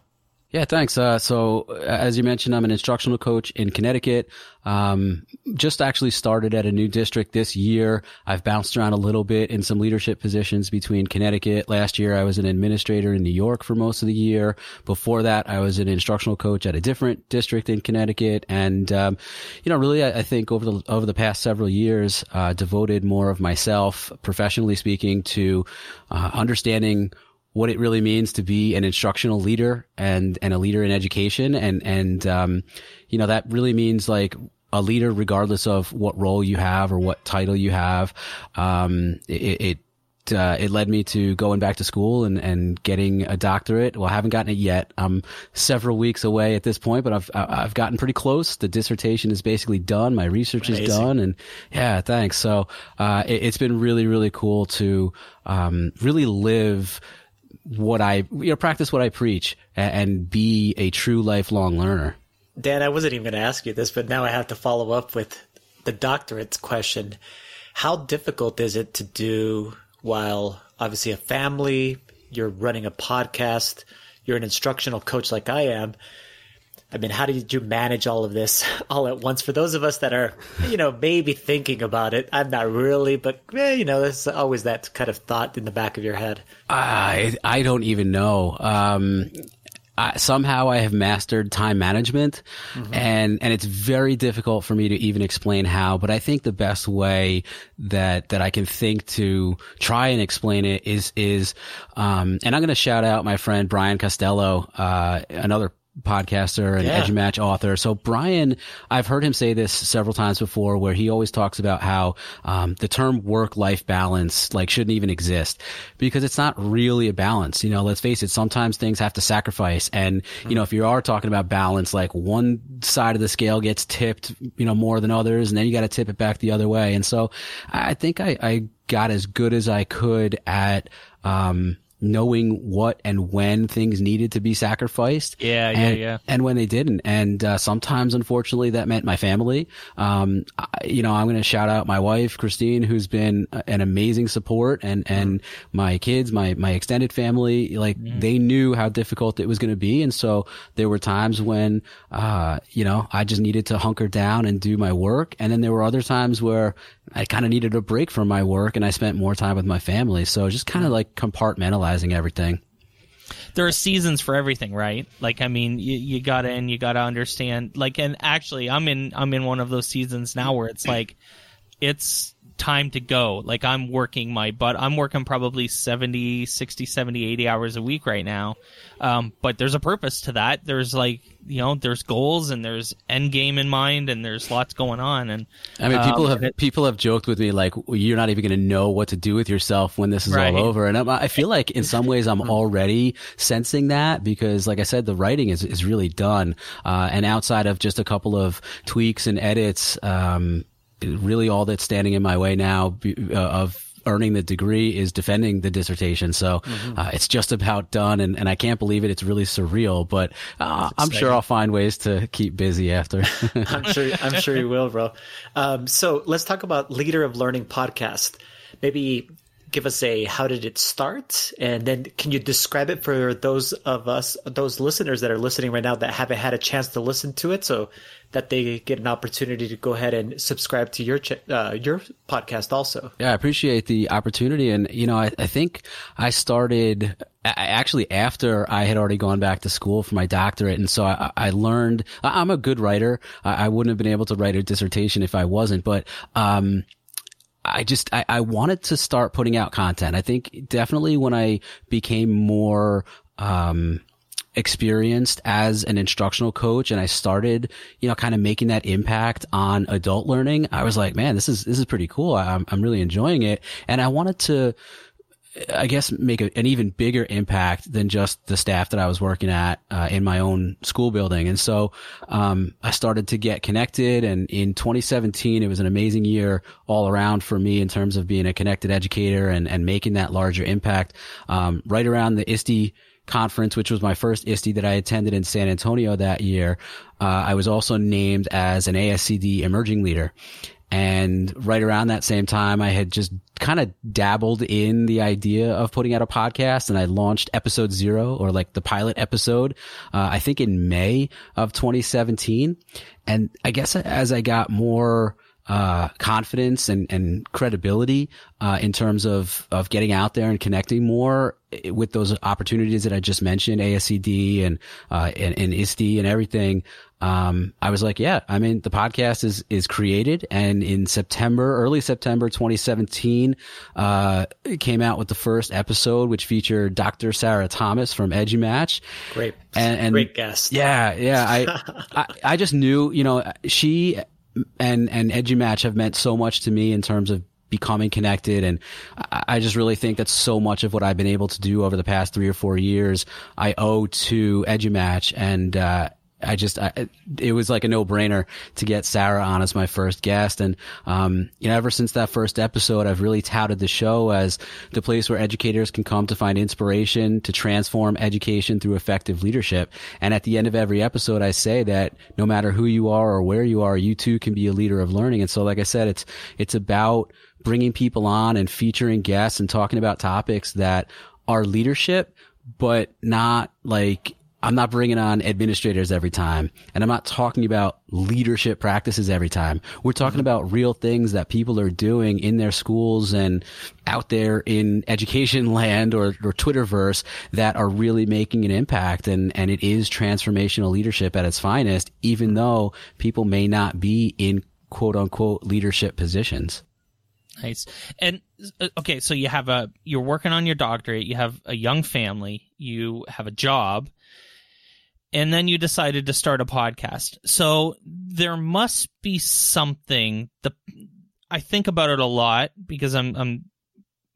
Yeah, thanks. Uh, so as you mentioned, I'm an instructional coach in Connecticut. Um, just actually started at a new district this year. I've bounced around a little bit in some leadership positions between Connecticut. Last year, I was an administrator in New York for most of the year. Before that, I was an instructional coach at a different district in Connecticut. And, um, you know, really, I, I think over the, over the past several years, uh, devoted more of myself, professionally speaking, to, uh, understanding what it really means to be an instructional leader and and a leader in education and and um you know that really means like a leader, regardless of what role you have or what title you have. Um, it, it uh, it led me to going back to school and, and getting a doctorate. Well, I haven't gotten it yet. I'm several weeks away at this point, but I've I've gotten pretty close. The dissertation is basically done. My research Amazing. is done, and yeah, thanks. So uh, it, has been really really cool to um, really live what I you know practice what I preach and, be a true lifelong learner. Dan, I wasn't even going to ask you this, but now I have to follow up with the doctorate's question. How difficult is it to do while obviously a family, you're running a podcast, you're an instructional coach like I am? I mean, how did you manage all of this all at once? For those of us that are, you know, maybe thinking about it, I'm not really, but eh, you know, there's always that kind of thought in the back of your head. I I don't even know. Um, I, somehow I have mastered time management mm-hmm. and, and it's very difficult for me to even explain how, but I think the best way that, that I can think to try and explain it is, is, um, and I'm going to shout out my friend Brian Costello, uh, another podcaster and yeah. Match author. So Brian, I've heard him say this several times before where he always talks about how um, the term work-life balance like shouldn't even exist because it's not really a balance. You know, let's face it, sometimes things have to sacrifice. And, you know, if you are talking about balance, like one side of the scale gets tipped, you know, more than others, and then you got to tip it back the other way. And so I think I, I got as good as I could at, um, knowing what and when things needed to be sacrificed. Yeah, and, yeah, yeah. And when they didn't. And uh, sometimes, unfortunately, that meant my family. Um, I, you know, I'm going to shout out my wife, Christine, who's been an amazing support, and and my kids, my my extended family. Like mm. they knew how difficult it was going to be, and so there were times when, uh, you know, I just needed to hunker down and do my work, and then there were other times where I kind of needed a break from my work, and I spent more time with my family. So just kind of like compartmentalize analyzing everything. There are seasons for everything, right? Like, I mean, you, you gotta and you gotta understand. Like, and actually, I'm in I'm in one of those seasons now where it's like, it's time to go. Like I'm working my butt. I'm working probably 70, 60, 70, 80 hours a week right now. Um, but there's a purpose to that. There's like, you know, there's goals and there's end game in mind and there's lots going on. And I mean, people um, have, it, people have joked with me like, you're not even going to know what to do with yourself when this is right. all over. And I'm, i feel like in some ways I'm already sensing that because like I said, the writing is, is really done. Uh, and outside of just a couple of tweaks and edits, um, really all that's standing in my way now uh, of earning the degree is defending the dissertation. So mm-hmm. uh, it's just about done, and, and I can't believe it. It's really surreal, but uh, I'm sure I'll find ways to keep busy after. I'm sure. I'm sure you will, bro. Um, so let's talk about Leader of Learning podcast. Maybe give us a how did it start, and then can you describe it for those of us, those listeners that are listening right now that haven't had a chance to listen to it? So that they get an opportunity to go ahead and subscribe to your ch- uh, your podcast also. Yeah, I appreciate the opportunity, and you know, I, I think I started actually after I had already gone back to school for my doctorate, and so I, I learned. I'm a good writer. I, wouldn't have been able to write a dissertation if I wasn't, but. Um, I just I, I wanted to start putting out content. I think definitely when I became more um, experienced as an instructional coach and I started, you know, kind of making that impact on adult learning, I was like, man, this is, this is pretty cool. I'm, I'm really enjoying it. And I wanted to, I guess make a, an even bigger impact than just the staff that I was working at uh, in my own school building. And so um, I started to get connected. And in 2017, it was an amazing year all around for me in terms of being a connected educator and, and making that larger impact. Um, right around the ISTE conference, which was my first ISTE that I attended in San Antonio that year, uh, I was also named as an ASCD emerging leader. And right around that same time, I had just kind of dabbled in the idea of putting out a podcast and I launched episode zero or like the pilot episode, uh, I think in May of 2017. And I guess as I got more, uh, confidence and, and credibility uh, in terms of of getting out there and connecting more with those opportunities that I just mentioned, ASCD and uh, and, and ISTE and everything. Um, I was like, yeah, I mean, the podcast is is created, and in September, early September 2017, uh, came out with the first episode, which featured Dr. Sarah Thomas from EduMatch. Great, and, and great guest. Yeah, yeah. I, I I just knew, you know, she and, and EduMatch have meant so much to me in terms of becoming connected. And I just really think that so much of what I've been able to do over the past three or four years, I owe to EduMatch. And, uh, I just, I, it was like a no brainer to get Sarah on as my first guest. And, um, you know, ever since that first episode, I've really touted the show as the place where educators can come to find inspiration to transform education through effective leadership. And at the end of every episode, I say that no matter who you are or where you are, you too can be a leader of learning. And so, like I said, it's, it's about bringing people on and featuring guests and talking about topics that are leadership, but not like I'm not bringing on administrators every time and I'm not talking about leadership practices every time. We're talking about real things that people are doing in their schools and out there in education land or, or Twitterverse that are really making an impact. And, and it is transformational leadership at its finest, even though people may not be in quote unquote leadership positions. Nice. And uh, okay, so you have a you're working on your doctorate, you have a young family, you have a job, and then you decided to start a podcast. So there must be something the I think about it a lot because I'm I'm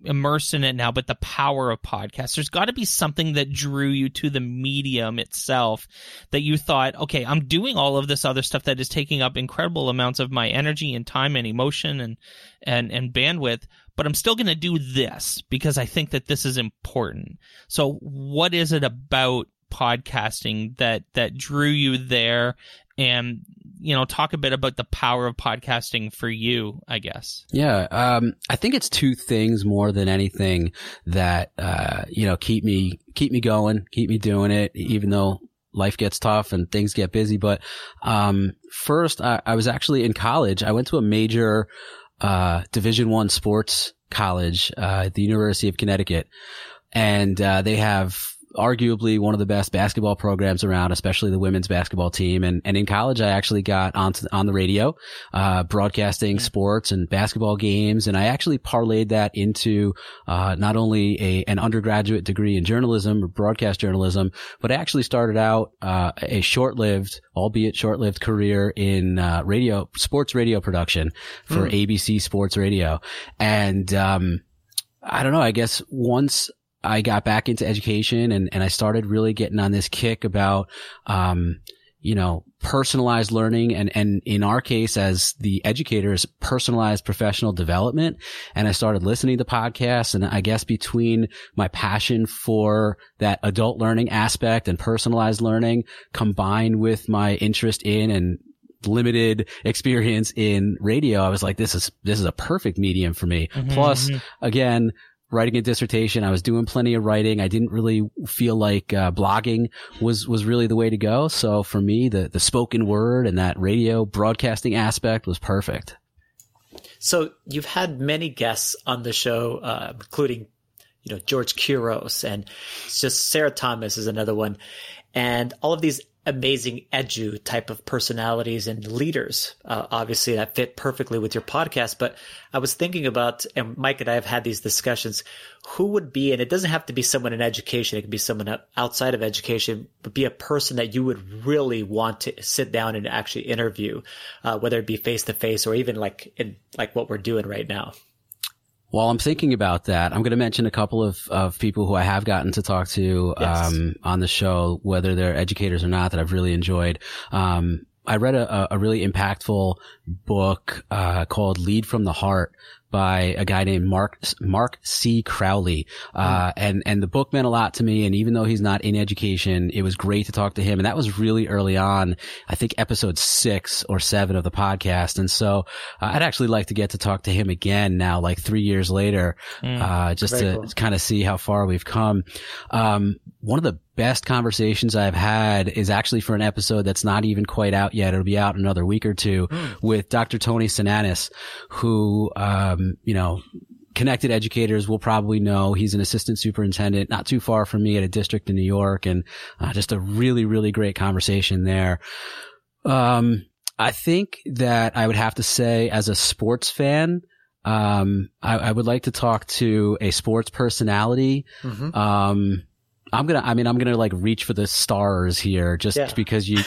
immersed in it now, but the power of podcasts. There's got to be something that drew you to the medium itself that you thought, okay, I'm doing all of this other stuff that is taking up incredible amounts of my energy and time and emotion and and and bandwidth, but I'm still going to do this because I think that this is important. So what is it about podcasting that that drew you there and you know talk a bit about the power of podcasting for you i guess. Yeah um, i think it's two things more than anything that uh, you know keep me keep me going keep me doing it even though life gets tough and things get busy. But um, first I, I, was actually in college. I went to a major uh, division one sports college uh, at the university of connecticut. And uh, they have arguably one of the best basketball programs around, especially the women's basketball team. And, and in college, I actually got on on the radio, uh, broadcasting sports and basketball games. And I actually parlayed that into, uh, not only a, an undergraduate degree in journalism or broadcast journalism, but I actually started out, uh, a short-lived, albeit short-lived career in, uh, radio, sports radio production for mm. ABC Sports Radio. And, um, I don't know. I guess once I got back into education and, and I started really getting on this kick about, um, you know, personalized learning and, and in our case as the educators, personalized professional development. And I started listening to podcasts and I guess between my passion for that adult learning aspect and personalized learning combined with my interest in and limited experience in radio, I was like, this is, this is a perfect medium for me. Mm-hmm, Plus, mm-hmm. again, writing a dissertation. I was doing plenty of writing. I didn't really feel like uh, blogging was was really the way to go. So for me, the the spoken word and that radio broadcasting aspect was perfect. So you've had many guests on the show, uh, including you know George Couros and just Sarah Thomas is another one, and all of these amazing edu type of personalities and leaders. Uh, obviously, that fit perfectly with your podcast. But I was thinking about, and Mike and I have had these discussions. Who would be, and it doesn't have to be someone in education. It could be someone outside of education, but be a person that you would really want to sit down and actually interview, uh, whether it be face to face or even like in like what we're doing right now. While I'm thinking about that, I'm going to mention a couple of, of people who I have gotten to talk to yes. um, on the show, whether they're educators or not, that I've really enjoyed. Um, I read a, a really impactful book uh, called "Lead from the Heart" by a guy named Mark Mark C. Crowley, uh, mm. and and the book meant a lot to me. And even though he's not in education, it was great to talk to him. And that was really early on. I think episode six or seven of the podcast. And so uh, I'd actually like to get to talk to him again now, like three years later, mm. uh, just to cool. kind of see how far we've come. Um, one of the best conversations I've had is actually for an episode that's not even quite out yet. It'll be out in another week or two mm. with Dr. Tony Sinanis, who, um, you know, connected educators will probably know he's an assistant superintendent not too far from me at a district in New York and uh, just a really, really great conversation there. Um, I think that I would have to say as a sports fan, um, I, I, would like to talk to a sports personality. Mm-hmm. Um, I'm gonna. I mean, I'm gonna like reach for the stars here, just Yeah. because you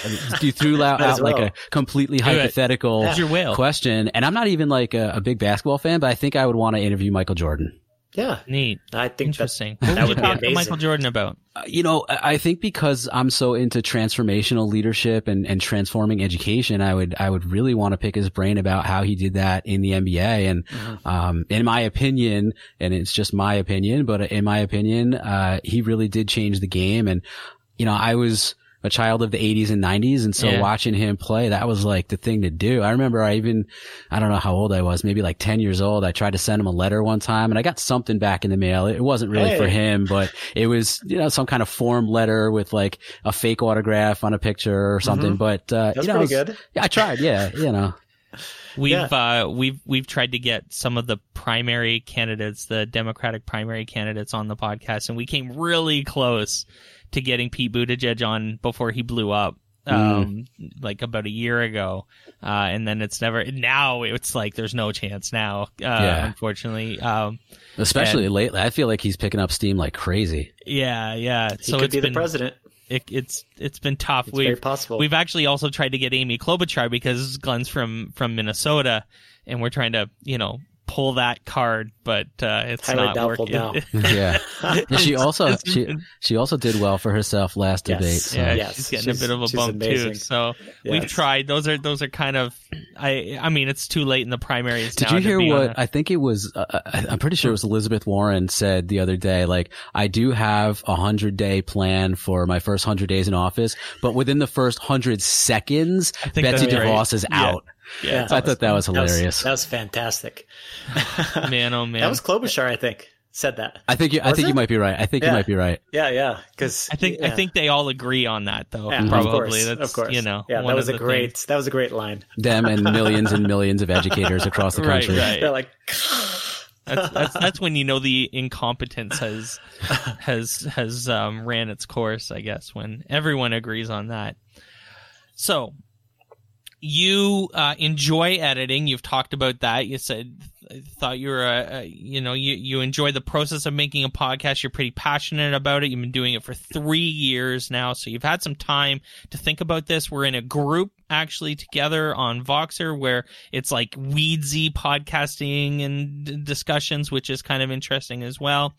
you threw out, Might as out like a completely hypothetical Who's your question, and I'm not even like a, a big basketball fan, but I think I would want to interview Michael Jordan. Yeah, Neat. I think Interesting. that What would would you be talk to amazing. Michael Jordan about? Uh, you know, I I think because I'm so into transformational leadership and, and transforming education, I would, I would really want to pick his brain about how he did that in the NBA. And, Mhm. um, in my opinion, and it's just my opinion, but in my opinion, uh, he really did change the game. And, you know, I was a child of the 80s and 90s. And so Yeah. watching him play, that was like the thing to do. I remember I even, I don't know how old I was, maybe like 10 years old. I tried to send him a letter one time and I got something back in the mail. It wasn't really for him, but it was, you know, some kind of form letter with like a fake autograph on a picture or something. Mhm. But, uh, That's you know, pretty was- good. Yeah, I tried. Yeah. You know, We've uh, we've we've tried to get some of the primary candidates, the Democratic primary candidates, on the podcast, and we came really close to getting Pete Buttigieg on before he blew up, um, like about a year ago. Uh, and then it's never. Now it's like there's no chance now. Uh, Yeah. unfortunately. Um, especially lately. I feel like he's picking up steam like crazy. yeah, yeah. He so could it's be been the president. it, it's it's been tough. It's We've very possible. We've actually also tried to get Amy Klobuchar because Glenn's from from Minnesota, and we're trying to you know pull that card, but uh, it's Highly not doubtful working. now. Yeah. Yeah, she also she she also did well for herself last Yes. debate. So. yeah, Yes, she's getting she's- a bit of a bump amazing. too. So we've tried. Those are those are kind of. I I mean, it's too late in the primaries. Did now you hear what a- I think it was? Uh, I- I'm pretty sure it was Elizabeth Warren said the other day. Like, I do have a hundred day plan for my first hundred days in office, but within the first hundred seconds, Betsy that's right. DeVos is Yeah. out. Yeah, I thought that was hilarious. That was, fantastic. man, oh man. That was Klobuchar, I think, said that. I think you, I think it? you might be right. I think you might be right. Yeah, yeah. Because I think I think they all agree on that though. yeah, probably of course, that's of course. you know yeah, that was a great things. that was a great line. Them and millions and millions of educators across the Right, country. right. They're like, That's, that's that's when you know the incompetence has has has um, ran its course. I guess when everyone agrees on that. So you uh, enjoy editing. You've talked about that. You said thought you were a, a you know you you enjoy the process of making a podcast. You're pretty passionate about it. You've been doing it for three years now, so you've had some time to think about this. We're in a group actually together on Voxer where it's like weedsy podcasting and d- discussions, which is kind of interesting as well.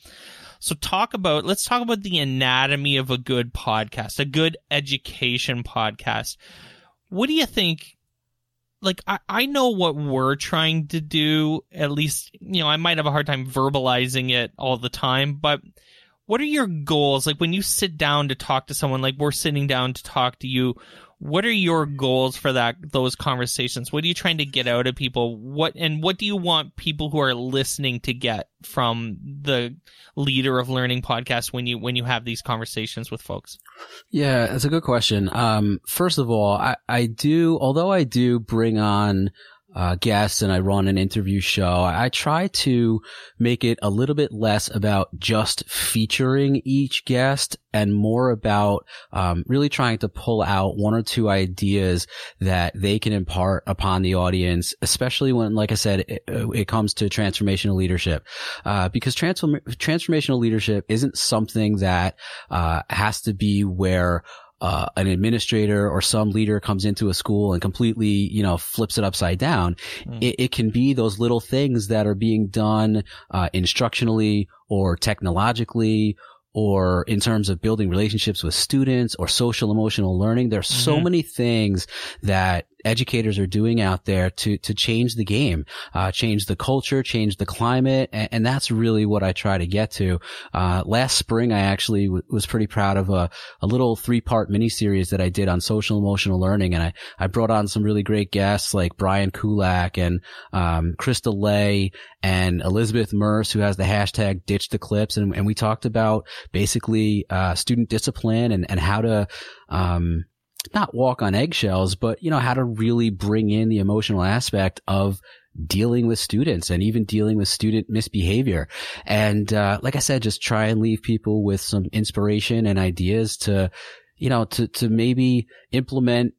So talk about let's talk about the anatomy of a good podcast, a good education podcast. What do you think? Like I, I know what we're trying to do. At least you know I might have a hard time verbalizing it all the time, but what are your goals? Like when you sit down to talk to someone, like we're sitting down to talk to you, what are your goals for that those conversations? What are you trying to get out of people? What and what do you want people who are listening to get from the leader of learning podcast when you when you have these conversations with folks? Yeah, that's a good question. Um, first of all, I, I do, although I do bring on uh, guests and I run an interview show, I, I try to make it a little bit less about just featuring each guest and more about um, really trying to pull out one or two ideas that they can impart upon the audience, especially when, like I said, it, it comes to transformational leadership. Uh, because transform- transformational leadership isn't something that uh, has to be where uh, an administrator or some leader comes into a school and completely, you know, flips it upside down. Mm. It, it can be those little things that are being done uh, instructionally or technologically or in terms of building relationships with students or social emotional learning. There's so Mhm. many things that educators are doing out there to to change the game, uh, change the culture, change the climate, and, and that's really what I try to get to. Uh, last spring, I actually w- was pretty proud of a, a little three part miniseries that I did on social emotional learning, and I I brought on some really great guests like Brian Kulak and um, Krista Lay and Elizabeth Merce, who has the hashtag Ditch the Clips, and, and we talked about basically uh, student discipline and and how to um, not walk on eggshells, but you know how to really bring in the emotional aspect of dealing with students and even dealing with student misbehavior. And uh, like I said, just try and leave people with some inspiration and ideas to, you know, to to maybe implement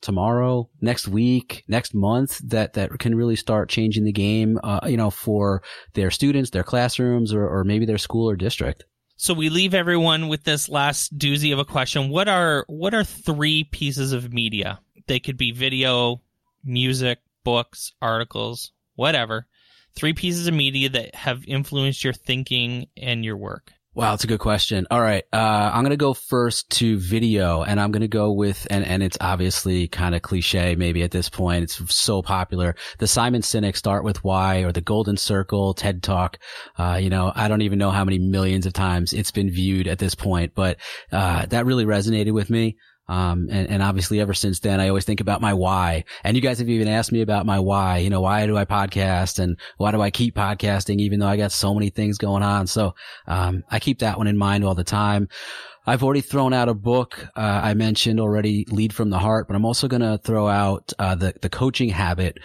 tomorrow, next week, next month that that can really start changing the game, uh, you know, for their students, their classrooms, or or maybe their school or district. So we leave everyone with this last doozy of a question. What are what are three pieces of media? They could be video, music, books, articles, whatever. Three pieces of media that have influenced your thinking and your work. Wow, that's a good question. All right. Uh, I'm going to go first to video and I'm going to go with, and, and it's obviously kind of cliche maybe at this point. It's so popular. The Simon Sinek Start With Why or the Golden Circle TED Talk. Uh, you know, I don't even know how many millions of times it's been viewed at this point, but, uh, that really resonated with me. Um, and, and obviously ever since then, I always think about my why. And you guys have even asked me about my why. You know, why do I podcast and why do I keep podcasting even though I got so many things going on? So, um, I keep that one in mind all the time. I've already thrown out a book. Uh, I mentioned already lead from the heart, but I'm also going to throw out, uh, the, the coaching habit,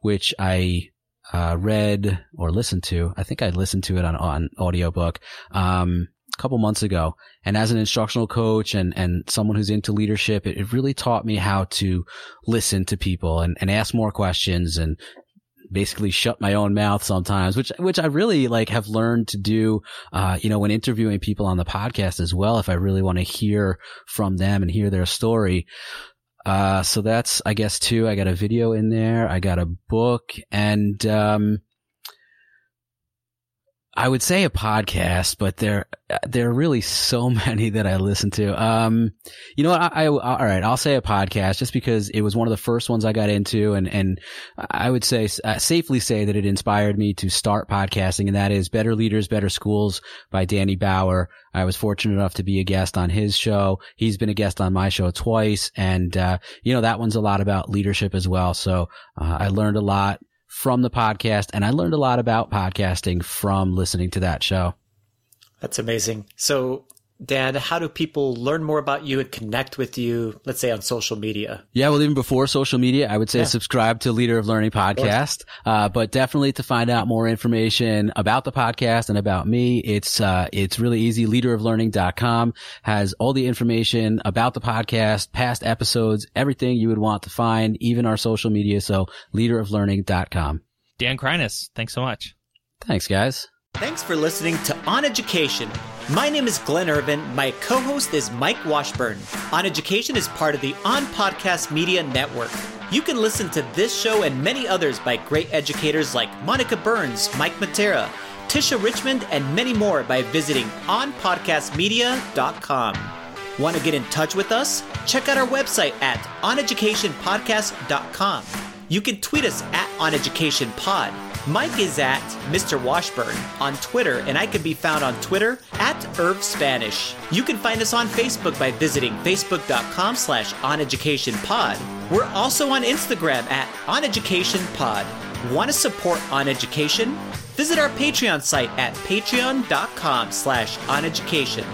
which I, uh, read or listened to. I think I listened to it on, on audiobook. Um, couple months ago. And as an instructional coach and, and someone who's into leadership, it, it really taught me how to listen to people and, and ask more questions and basically shut my own mouth sometimes, which, which I really like have learned to do, uh, you know, when interviewing people on the podcast as well, if I really want to hear from them and hear their story. Uh, so that's, I guess, two. I got a video in there. I got a book and, um, I would say a podcast, but there there are really so many that I listen to. Um, you know what? I, I, all right, I'll say a podcast just because it was one of the first ones I got into, and and I would say uh, safely say that it inspired me to start podcasting, and that is Better Leaders, Better Schools by Danny Bauer. I was fortunate enough to be a guest on his show. He's been a guest on my show twice, and uh, you know that one's a lot about leadership as well. So uh, I learned a lot from the podcast. And I learned a lot about podcasting from listening to that show. That's amazing. So Dan, how do people learn more about you and connect with you, let's say on social media? Yeah, well, even before social media, I would say yeah. subscribe to Leader of Learning podcast. Uh, but definitely to find out more information about the podcast and about me, it's, uh, it's really easy. Leaderoflearning.com has all the information about the podcast, past episodes, everything you would want to find, even our social media. So leaderoflearning.com. Dan Kreiness, thanks so much. Thanks, guys. Thanks for listening to On Education. My name is Glenn Irvin. My co host is Mike Washburn. On Education is part of the On Podcast Media Network. You can listen to this show and many others by great educators like Monica Burns, Mike Matera, Tisha Richmond, and many more by visiting onpodcastmedia.com. Want to get in touch with us? Check out our website at oneducationpodcast.com. You can tweet us at oneducationpod. Mike is at Mr. Washburn on Twitter, and I can be found on Twitter at Irv Spanish. You can find us on Facebook by visiting facebook.com slash oneducationpod. We're also on Instagram at oneducationpod. Want to support On Education? Visit our Patreon site at patreon.com slash oneducation.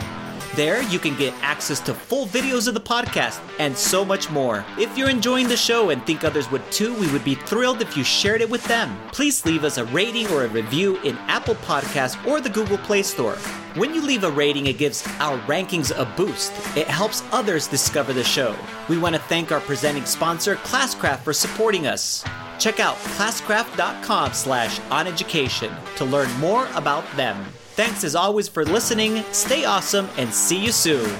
There, you can get access to full videos of the podcast and so much more. If you're enjoying the show and think others would too, we would be thrilled if you shared it with them. Please leave us a rating or a review in Apple Podcasts or the Google Play Store. When you leave a rating, it gives our rankings a boost. It helps others discover the show. We want to thank our presenting sponsor, Classcraft, for supporting us. Check out classcraft.com slash oneducation to learn more about them. Thanks as always for listening, stay awesome, and see you soon.